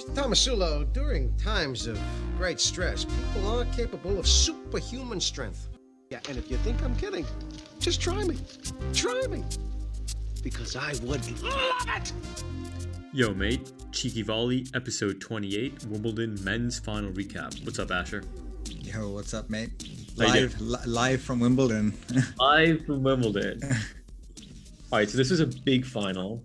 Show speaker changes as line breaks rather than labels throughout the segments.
Mr. Tomasulo, during times of great stress, people are capable of superhuman strength. Yeah, and if you think I'm kidding, just try me. Try me. Because I would love it!
Yo, mate. Cheeky Volley, episode 28, Wimbledon men's final recap. What's up, Asher?
Yo, what's up, mate? Live, li- live from Wimbledon.
Live from Wimbledon. All right, so this was a big final.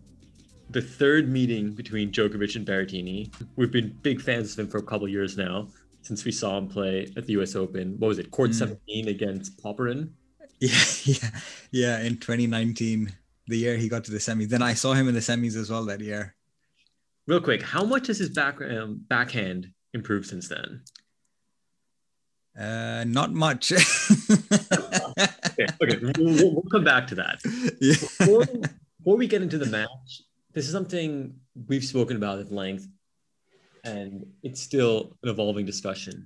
The third meeting between Djokovic and Berrettini. We've been big fans of him for a couple years now, since we saw him play at the US Open. What was it, court 17 against Popyrin?
yeah, yeah, yeah. In 2019, the year he got to the semis. Then I saw him in the semis as well that year.
Real quick, how much has his back, um, backhand improved since then?
Uh, not much.
Okay, okay we'll, we'll- we'll come back to that.
yeah.
before, before we get into the match, this is something we've spoken about at length, and it's still an evolving discussion.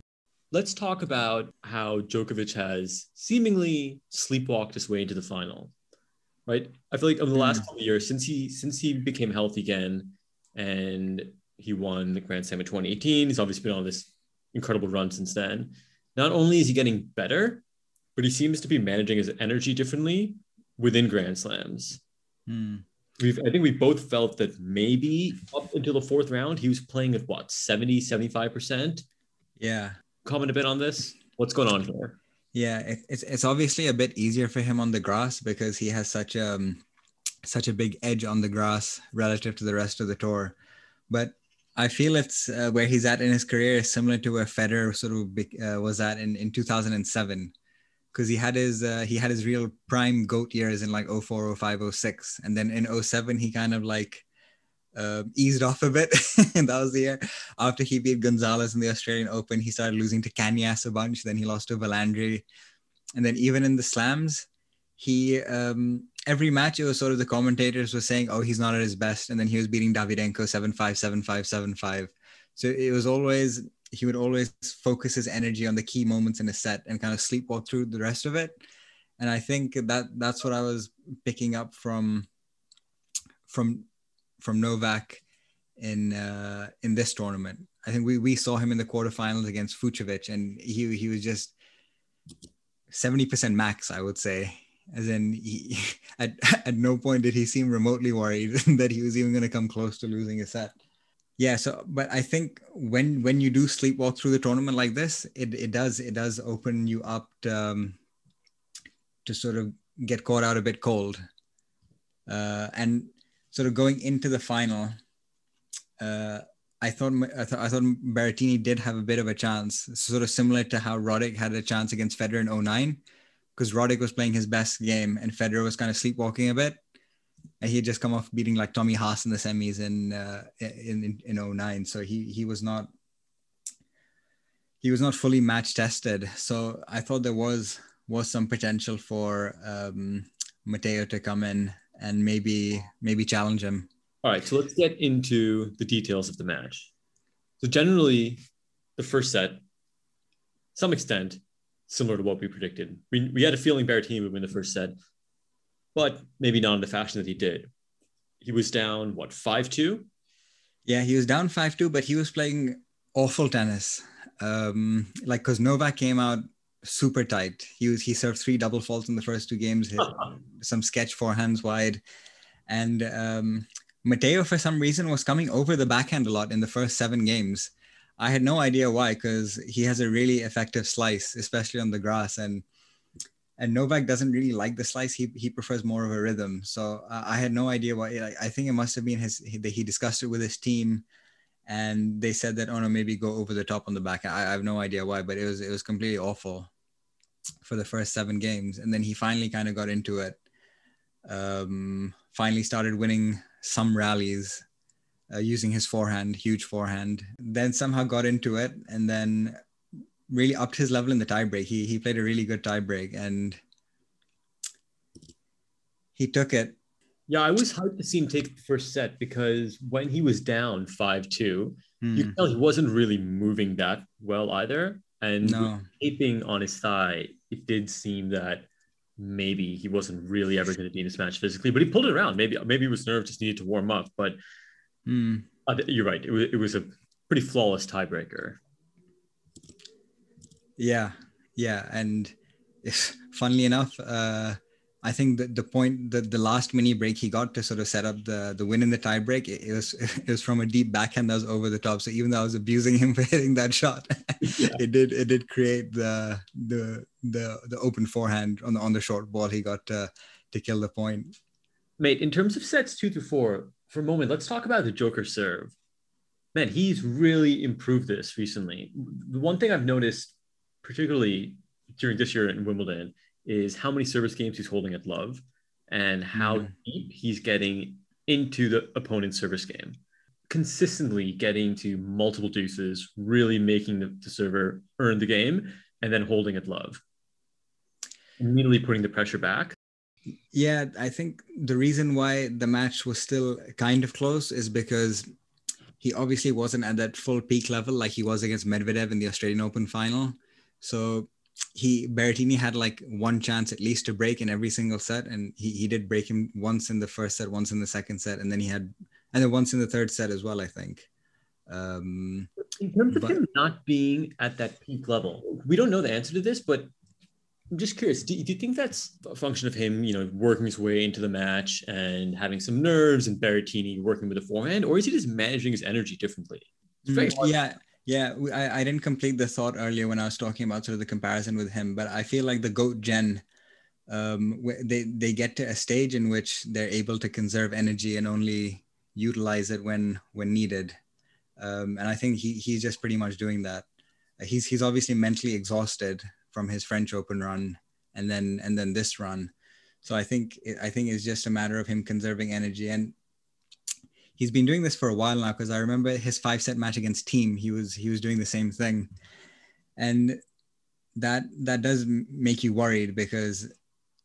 Let's talk about how Djokovic has seemingly sleepwalked his way into the final. Right? I feel like over the last couple of years, since he since he became healthy again, and he won the Grand Slam in 2018, he's obviously been on this incredible run since then. Not only is he getting better, but he seems to be managing his energy differently within Grand Slams.
Hmm.
We've, I think we both felt that maybe up until the fourth round, he was playing at what, 70, 75%?
Yeah.
Comment a bit on this. What's going on here?
Yeah, it, it's it's obviously a bit easier for him on the grass because he has such a um, such a big edge on the grass relative to the rest of the tour. But I feel it's uh, where he's at in his career is similar to where Federer sort of uh, was at in, in 2007 because he had his uh, he had his real prime goat years in like 04 05 06 and then in 07 he kind of like uh, eased off a bit. And that was the year after he beat Gonzalez in the Australian Open he started losing to Cañas a bunch. Then he lost to Volandri and then even in the slams he um, every match it was sort of the commentators were saying oh he's not at his best. And then he was beating Davydenko 7-5 7-5 7-5 so it was always he would always focus his energy on the key moments in a set and kind of sleepwalk through the rest of it. And i think that that's what i was picking up from from from novak in uh in this tournament. I think we we saw him in the quarterfinals against Fucsovics and he he was just 70% max i would say. As in he, at, at no point did he seem remotely worried that he was even going to come close to losing a set yeah so but i think when when you do sleepwalk through the tournament like this it, it does it does open you up to, um, to sort of get caught out a bit cold. Uh, and sort of going into the final uh, I thought I thought I thought Berrettini did have a bit of a chance, sort of similar to how Roddick had a chance against Federer in 09, because Roddick was playing his best game and Federer was kind of sleepwalking a bit he had just come off beating like Tommy Haas in the semis in uh, in, in in 09 so he he was not he was not fully match tested so I thought there was was some potential for um, Matteo to come in and maybe maybe challenge him
All right, so let's get into the details of the match. So generally, the first set, some extent, similar to what we predicted. We, we had a feeling Berrettini would win the first set, but maybe not in the fashion that he did. He was down, what, 5-2?
Yeah, he was down 5 2, but he was playing awful tennis. Um, like, because Novak came out super tight. He was he served three double faults in the first two games, hit some sketch forehands wide. And um, Matteo, for some reason, was coming over the backhand a lot in the first seven games. I had no idea why, because he has a really effective slice, especially on the grass. And and Novak doesn't really like the slice. He he prefers more of a rhythm. So uh, I had no idea why. Like, I think it must have been his that he discussed it with his team, and they said that oh no, maybe go over the top on the back. I, I have no idea why, but it was it was completely awful for the first seven games, and then he finally kind of got into it. Um, finally started winning some rallies uh, using his forehand, huge forehand. Then somehow got into it, and then really upped his level in the tiebreak. He he played a really good tiebreak, and he took it.
Yeah, I was hyped to see him take the first set because when he was down 5 2,
Hmm.
you could tell he wasn't really moving that well either. And
No.
taping on his thigh, it did seem that maybe he wasn't really ever going to be in this match physically, but he pulled it around. Maybe maybe it was nerve just needed to warm up. But
Hmm.
I you're right. It was, it was a pretty flawless tiebreaker.
Yeah, yeah, and if, funnily enough, uh, I think that the point that the last mini break he got to sort of set up the the win in the tiebreak, it, it was it was from a deep backhand that was over the top. So even though I was abusing him for hitting that shot, yeah. it did it did create the the the the open forehand on the on the short ball. He got to, to kill the point.
Mate, in terms of sets two through four, for a moment, let's talk about the Joker serve. Man, he's really improved this recently. The one thing I've noticed, particularly during this year in Wimbledon, is how many service games he's holding at love and how mm. deep he's getting into the opponent's service game. Consistently getting to multiple deuces, really making the, the server earn the game and then holding at love. Immediately putting the pressure back.
Yeah, I think the reason why the match was still kind of close is because he obviously wasn't at that full peak level like he was against Medvedev in the Australian Open final. So he Berrettini had like one chance at least to break in every single set, and he he did break him once in the first set, once in the second set, and then he had and then once in the third set as well, I think. Um,
in terms of but, him not being at that peak level, we don't know the answer to this, but I'm just curious. Do, do you think that's a function of him, you know, working his way into the match and having some nerves, and Berrettini working with the forehand, or is he just managing his energy differently?
Mm, yeah, yeah, I, I didn't complete the thought earlier when I was talking about sort of the comparison with him, but I feel like the goat gen, um, they they get to a stage in which they're able to conserve energy and only utilize it when when needed, um, and I think he he's just pretty much doing that. He's he's obviously mentally exhausted from his French Open run, and then and then this run, so I think I think it's just a matter of him conserving energy and he's been doing this for a while now because I remember his five set match against Thiem, He was he was doing the same thing, and that that does make you worried because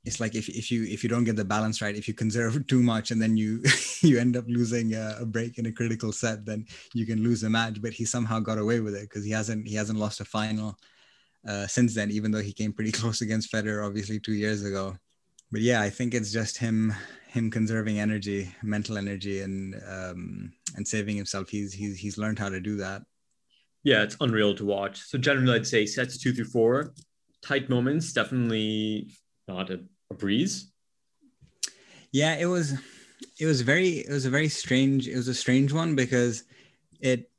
it's like if, if you if you don't get the balance right if you conserve too much and then you you end up losing a, a, break in a critical set then you can lose a match. But he somehow got away with it because he hasn't he hasn't lost a final uh, since then even though he came pretty close against Federer obviously two years ago but yeah I think it's just him him conserving energy, mental energy, and um, and saving himself. He's he's he's learned how to do that.
Yeah, it's unreal to watch. So generally, I'd say sets two through four, tight moments, definitely not a, a breeze.
Yeah, it was it was very it was a very strange it was a strange one because it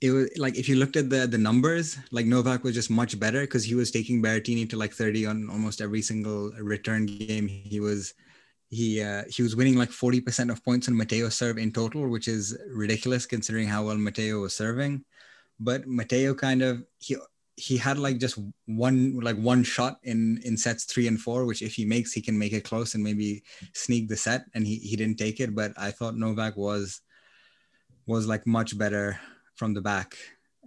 it was like if you looked at the the numbers, like Novak was just much better because he was taking Berrettini to like 30 on almost every single return game. He was he uh, he was winning like 40% of points on Matteo's serve in total, which is ridiculous considering how well Matteo was serving. But Matteo kind of he he had like just one like one shot in in sets three and four, which if he makes, he can make it close and maybe sneak the set. And he he didn't take it. But I thought Novak was was like much better from the back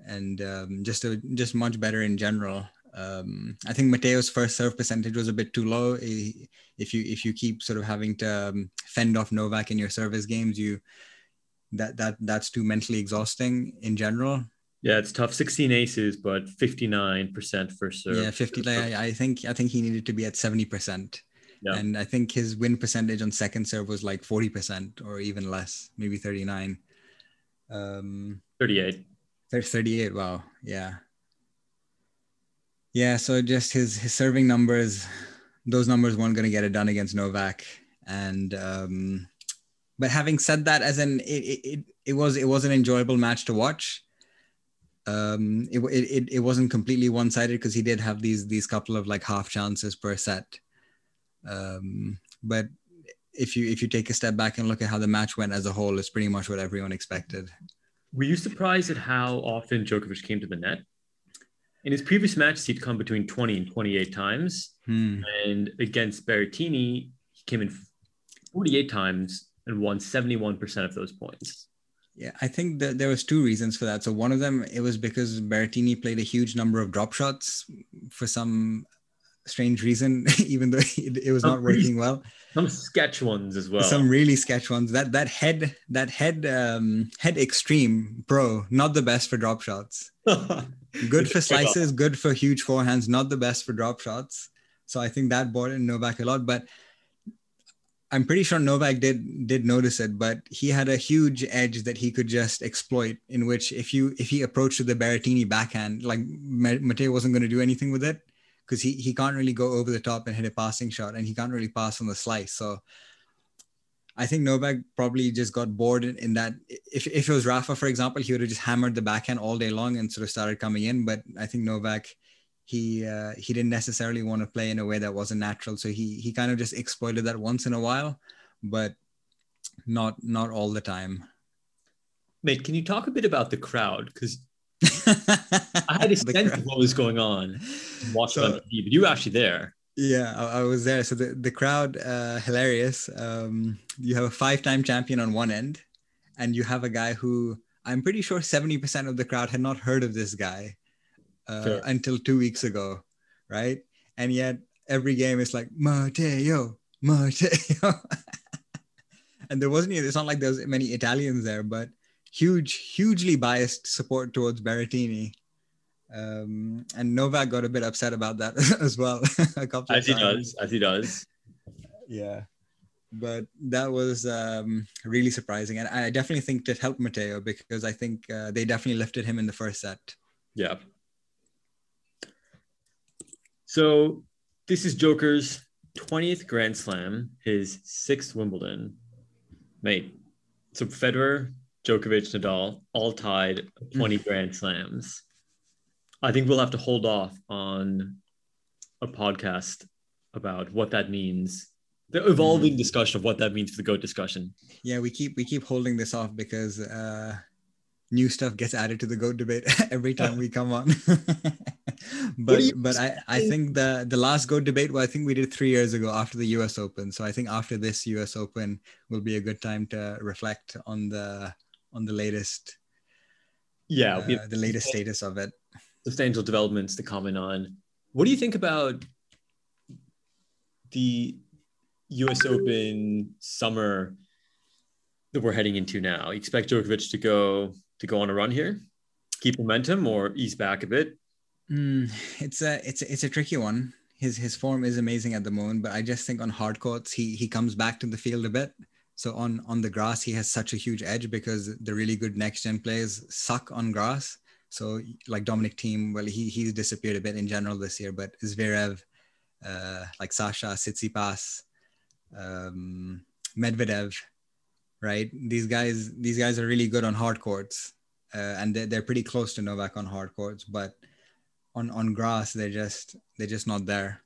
and um, just a, just much better in general. Um, I think Matteo's first serve percentage was a bit too low. If you if you keep sort of having to um, fend off Novak in your service games, you that that that's too mentally exhausting in general.
Yeah, it's tough. 16 aces, but 59% first serve.
Yeah, 50. I, I think I think he needed to be at 70%. Yeah. And I think his win percentage on second serve was like 40% or even less, maybe 39. Um,
38.
38. Wow. Yeah. Yeah, so just his his serving numbers, those numbers weren't going to get it done against Novak, and um, but having said that, as an it, it it was it was an enjoyable match to watch. Um, it it it wasn't completely one sided because he did have these these couple of like half chances per set. Um, but if you if you take a step back and look at how the match went as a whole, it's pretty much what everyone expected.
Were you surprised at how often Djokovic came to the net? in his previous matches, he'd come between 20 and 28 times. Hmm. And against Berrettini, he came in 48 times and won 71% of those points.
Yeah, I think that there was two reasons for that. So one of them, it was because Berrettini played a huge number of drop shots for some strange reason, even though it, was not working well.
Some sketch ones as well.
Some really sketch ones. That that head that head um, head extreme pro, not the best for drop shots. good for slices, good for huge forehands, not the best for drop shots. So I think that brought in Novak a lot. But I'm pretty sure Novak did did notice it, but he had a huge edge that he could just exploit. In which, if you if he approached the Berrettini backhand, like Matteo wasn't going to do anything with it because he he can't really go over the top and hit a passing shot, and he can't really pass on the slice. So I think Novak probably just got bored in, in that. If if it was Rafa, for example, he would have just hammered the backhand all day long and sort of started coming in. But I think Novak he uh, he didn't necessarily want to play in a way that wasn't natural so he he kind of just exploited that once in a while but not not all the time
mate can you talk a bit about the crowd because i had a sense of what was going on watching so, on TV, but you were actually there.
Yeah I, I, was there. So the, the crowd uh hilarious. Um you have a five-time champion on one end and you have a guy who i'm pretty sure 70% of the crowd had not heard of this guy uh, until two weeks ago, right? And yet every game is like Matteo, Matteo. and there wasn't it's not like there's many Italians there, but huge, hugely biased support towards Berrettini. Um, and Novak got a bit upset about that as well. a
couple as he does, as he does.
Yeah, but that was um, really surprising, and I definitely think it helped Matteo because I think uh, they definitely lifted him in the first set.
Yeah, so this is Joker's 20th Grand Slam, his sixth Wimbledon. Mate, so Federer, Djokovic, Nadal all tied 20 mm. Grand Slams. I think we'll have to hold off on a podcast about what that means. The evolving mm. discussion of what that means for the GOAT discussion.
Yeah, we keep we keep holding this off because uh new stuff gets added to the goat debate every time we come on. but but I, I think the the last goat debate well, I think we did three years ago after the US Open. So I think after this US Open will be a good time to reflect on the on the latest
yeah
uh, the latest status of it.
Substantial developments to comment on. What do you think about the US Open summer that we're heading into now? You expect Djokovic to go to go on a run here? Keep momentum or ease back a bit?
Mm, it's a it's a, it's a tricky one. His his form is amazing at the moment, but I just think on hard courts he he comes back to the field a bit. So on on the grass he has such a huge edge because the really good next gen players suck on grass. So like Dominic Thiem, well he he's disappeared a bit in general this year, but Zverev, uh, like Sasha, Tsitsipas, um, Medvedev, right? These guys, these guys are really good on hard courts, uh, and they're, they're pretty close to Novak on hard courts, but on on grass, they're just they're just not there.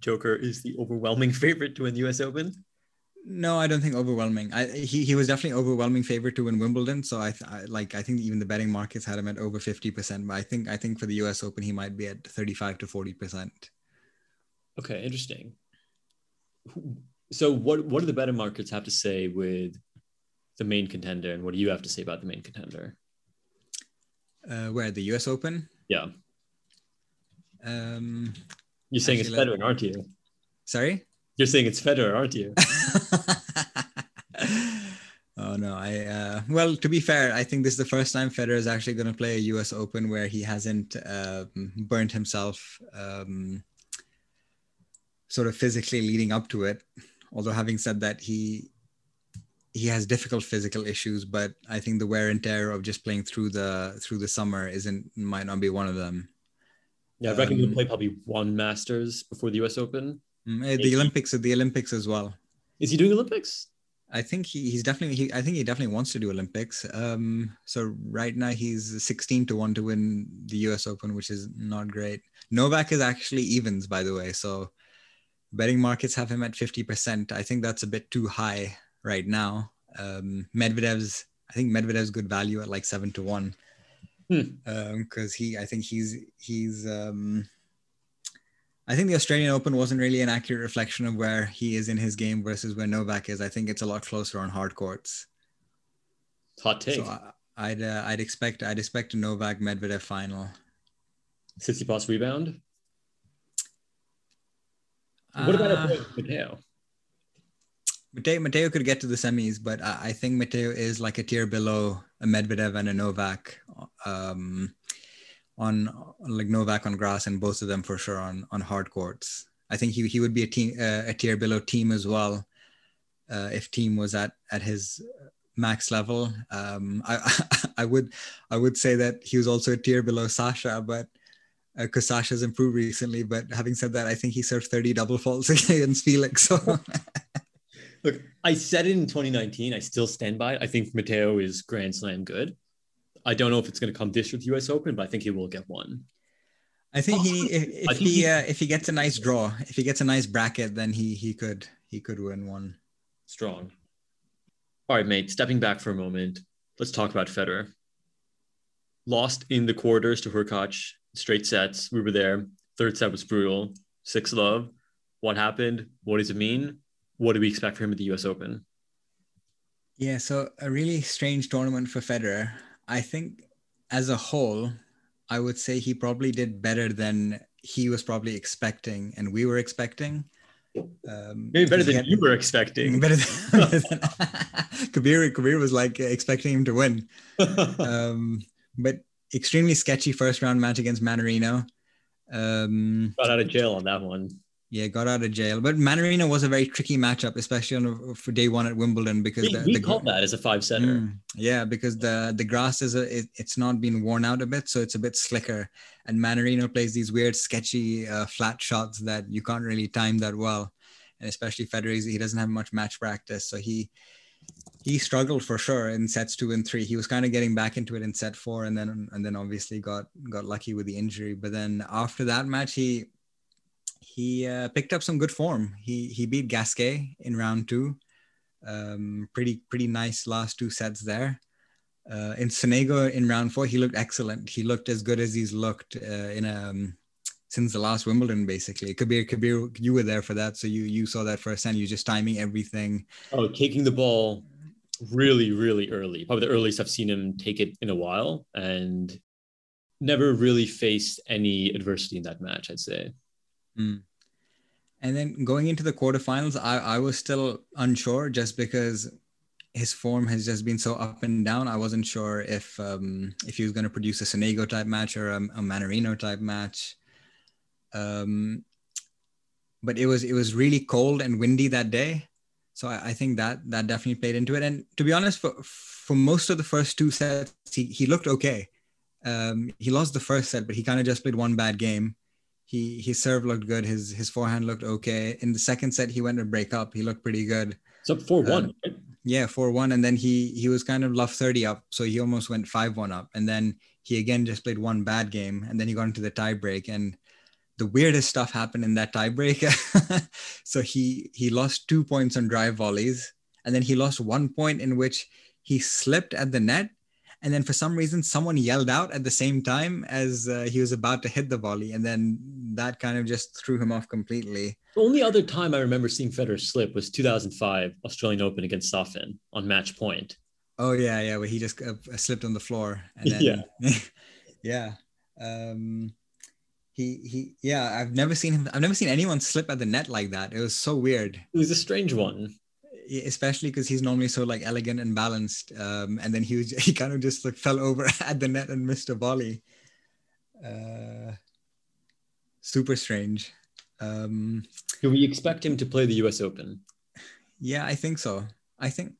Joker is the overwhelming favorite to win the U.S. Open.
No, I don't think overwhelming. I, he he was definitely overwhelming favorite to win Wimbledon. So I, I like I think even the betting markets had him at over fifty percent. But I think I think for the U.S. Open he might be at thirty five to forty percent.
Okay, interesting. So what what do the betting markets have to say with the main contender, and what do you have to say about the main contender?
Uh, where the U.S. Open?
Yeah.
Um,
You're saying it's Federer, aren't you?
Sorry.
You're saying it's Federer, aren't you?
oh no, I uh, well to be fair, I think this is the first time Federer is actually going to play a U.S. Open where he hasn't um, burnt himself um, sort of physically leading up to it. Although having said that, he he has difficult physical issues, but I think the wear and tear of just playing through the through the summer isn't might not be one of them.
Yeah, I reckon um, he'll play probably one Masters before the U.S. Open.
Mm, eh, the Olympics, the Olympics as well.
Is he doing Olympics?
I think he, he's definitely. He, I think he definitely wants to do Olympics. Um, so right now he's 16 to one to win the U.S. Open, which is not great. Novak is actually evens, by the way. So betting markets have him at 50%. I think that's a bit too high right now. Um, Medvedev's, I think Medvedev's good value at like seven to one. Because hmm. um, he, I think he's he's. Um, I think the Australian Open wasn't really an accurate reflection of where he is in his game versus where Novak is. I think it's a lot closer on hard courts.
Hot take. So
I, would uh, I'd expect I'd expect a Novak Medvedev final.
Tsitsipas rebound. What about uh, a Mateo?
Matteo, Matteo could get to the semis, but I, I, think Matteo is like a tier below a Medvedev and a Novak. Um, on like Novak on grass and both of them for sure on on hard courts. I think he he would be a team uh, a tier below Thiem as well. uh, if Thiem was at at his max level. Um, I I would I would say that he was also a tier below Sasha, but because uh, Sasha's improved recently. But having said that, I think he served 30 double faults against Felix. So
look, I said it in 2019. I still stand by it. I think Matteo is Grand Slam good. I don't know if it's going to come this with the US Open, but I think he will get one.
I think he if, if he, he uh, if he gets a nice draw, if he gets a nice bracket, then he he could he could win one.
Strong. All right, mate. Stepping back for a moment, let's talk about Federer. Lost in the quarters to Hurkacz, straight sets. We were there. Third set was brutal. Six love. What happened? What does it mean? What do we expect for him at the U.S. Open?
Yeah, so a really strange tournament for Federer. I think as a whole, I would say he probably did better than he was probably expecting and we were expecting.
Um, Maybe better than had, you were expecting.
Better than, than Kabir, Kabir was like expecting him to win. um, but extremely sketchy first round match against Mannarino.
Um, Got out of jail on that one.
Yeah, got out of jail. But Mannarino was a very tricky matchup, especially on for day one at Wimbledon because
we,
the,
we
the,
called that as a five setter. Mm,
yeah, because the the grass is a it, it's not been worn out a bit, so it's a bit slicker. And Mannarino plays these weird, sketchy uh, flat shots that you can't really time that well. And especially Federer, he doesn't have much match practice, so he he struggled for sure in sets two and three. He was kind of getting back into it in set four, and then and then obviously got got lucky with the injury. But then after that match, he he uh, picked up some good form. He he beat Gasquet in round two. Um, pretty pretty nice last two sets there. Uh, in Sonego in round four, he looked excellent. He looked as good as he's looked uh, in a um, since the last Wimbledon, basically. Kabir, Kabir, you were there for that, so you you saw that firsthand. You just timing everything.
Oh, taking the ball really, really early. Probably the earliest I've seen him take it in a while, and never really faced any adversity in that match. I'd say.
Mm. And then going into the quarterfinals, I, I was still unsure just because his form has just been so up and down. I wasn't sure if um, if he was going to produce a Sonego type match or a, a Mannarino type match. Um, but it was it was really cold and windy that day, so I, I, think that that definitely played into it. And to be honest, for for most of the first two sets, he he looked okay. Um, he lost the first set, but he kind of just played one bad game he his serve looked good. His his forehand looked okay. In the second set, he went to break up. He looked pretty good.
So four one. Uh,
yeah, four one, and then he he was kind of love thirty up, so he almost went five one up, and then he again just played one bad game, and then he got into the tie break, and the weirdest stuff happened in that tie break. so he he lost two points on drive volleys, and then he lost one point in which he slipped at the net and then for some reason someone yelled out at the same time as uh, he was about to hit the volley and then that kind of just threw him off completely.
The only other time i remember seeing federer slip was 2005 australian open against safin on match point.
Oh yeah yeah where he just uh, slipped on the floor and then yeah. Yeah um he he yeah i've never seen him i've never seen anyone slip at the net like that. It was so weird.
It was a strange one
especially because he's normally so like elegant and balanced. Um, and then he was, he kind of just like fell over at the net and missed a volley. Uh, super strange. Um,
Do we expect him to play the U.S. Open?
Yeah, I think so. I think.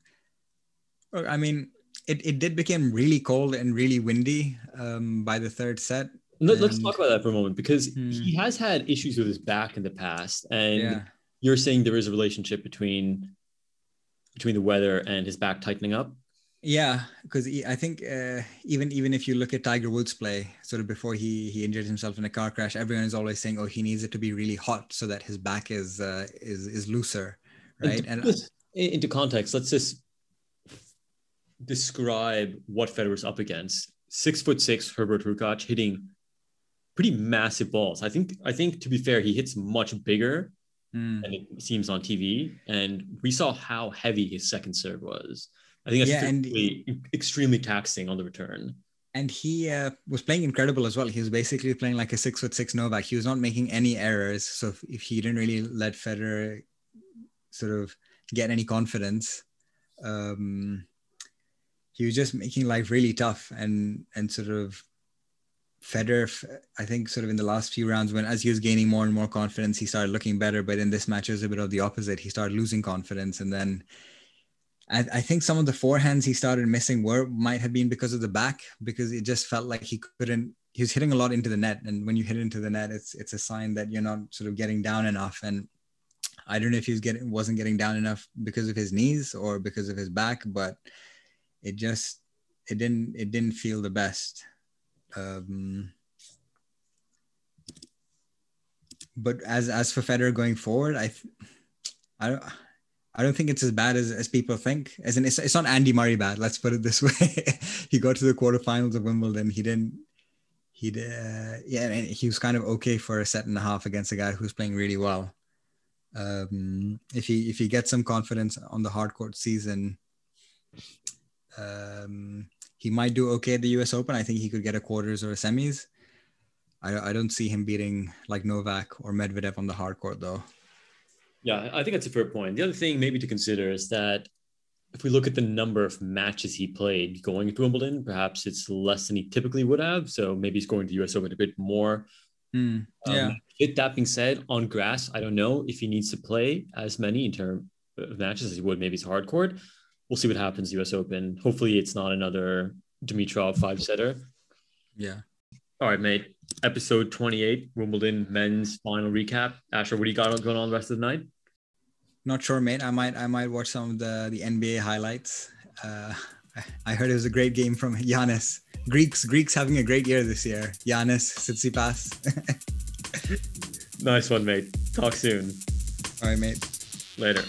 I mean, it, it did become really cold and really windy um, by the third set.
Let, us talk about that for a moment because hmm. he has had issues with his back in the past, and yeah. you're saying there is a relationship between between the weather and his back tightening up?
Yeah, because I think uh, even even if you look at Tiger Woods play, sort of before he he injured himself in a car crash, everyone is always saying, "Oh, he needs it to be really hot so that his back is uh, is is looser, right?"
And, and into context, let's just describe what Federer's up against. Six foot six, Hubert Hurkacz hitting pretty massive balls. I think I think to be fair, he hits much bigger mm. and it seems on TV. And we saw how heavy his second serve was. I think that's yeah, and, extremely taxing on the return.
And he uh, was playing incredible as well. He was basically playing like a six foot six Novak. He was not making any errors. So if, if he didn't really let Federer sort of get any confidence, um, he was just making life really tough and and sort of Federer, I think, sort of in the last few rounds, when as he was gaining more and more confidence, he started looking better. But in this match, it was a bit of the opposite. He started losing confidence, and then I, I think some of the forehands he started missing were might have been because of the back, because it just felt like he couldn't. He was hitting a lot into the net, and when you hit into the net, it's it's a sign that you're not sort of getting down enough. And I don't know if he was getting wasn't getting down enough because of his knees or because of his back, but it just it didn't it didn't feel the best. Um, but as as for Federer going forward, I I don't I don't think it's as bad as, as people think. As in, it's, it's not Andy Murray bad. Let's put it this way. he got to the quarterfinals of Wimbledon. He didn't. He did. Uh, yeah, he was kind of okay for a set and a half against a guy who's playing really well. Um, if he if he gets some confidence on the hard court season, um, he might do okay at the U.S. Open. I think he could get a quarters or a semis. I, I don't see him beating like Novak or Medvedev on the hard court though.
Yeah, I think that's a fair point. The other thing maybe to consider is that if we look at the number of matches he played going to Wimbledon, perhaps it's less than he typically would have. So maybe he's going to the US Open a bit more.
Mm, yeah. Um,
with that being said, on grass, I don't know if he needs to play as many in terms of matches as he would maybe it's hard court. We'll see what happens US Open. Hopefully it's not another Dimitrov five setter.
Yeah.
All right, mate. Episode 28, Wimbledon men's final recap. Asher, what do you got going on the rest of the night?
Not sure, mate. I might I might watch some of the the NBA highlights. Uh, I heard it was a great game from Giannis. Greeks Greeks having a great year this year. Giannis, Tsitsipas.
nice one, mate. Talk soon.
All right, mate.
Later.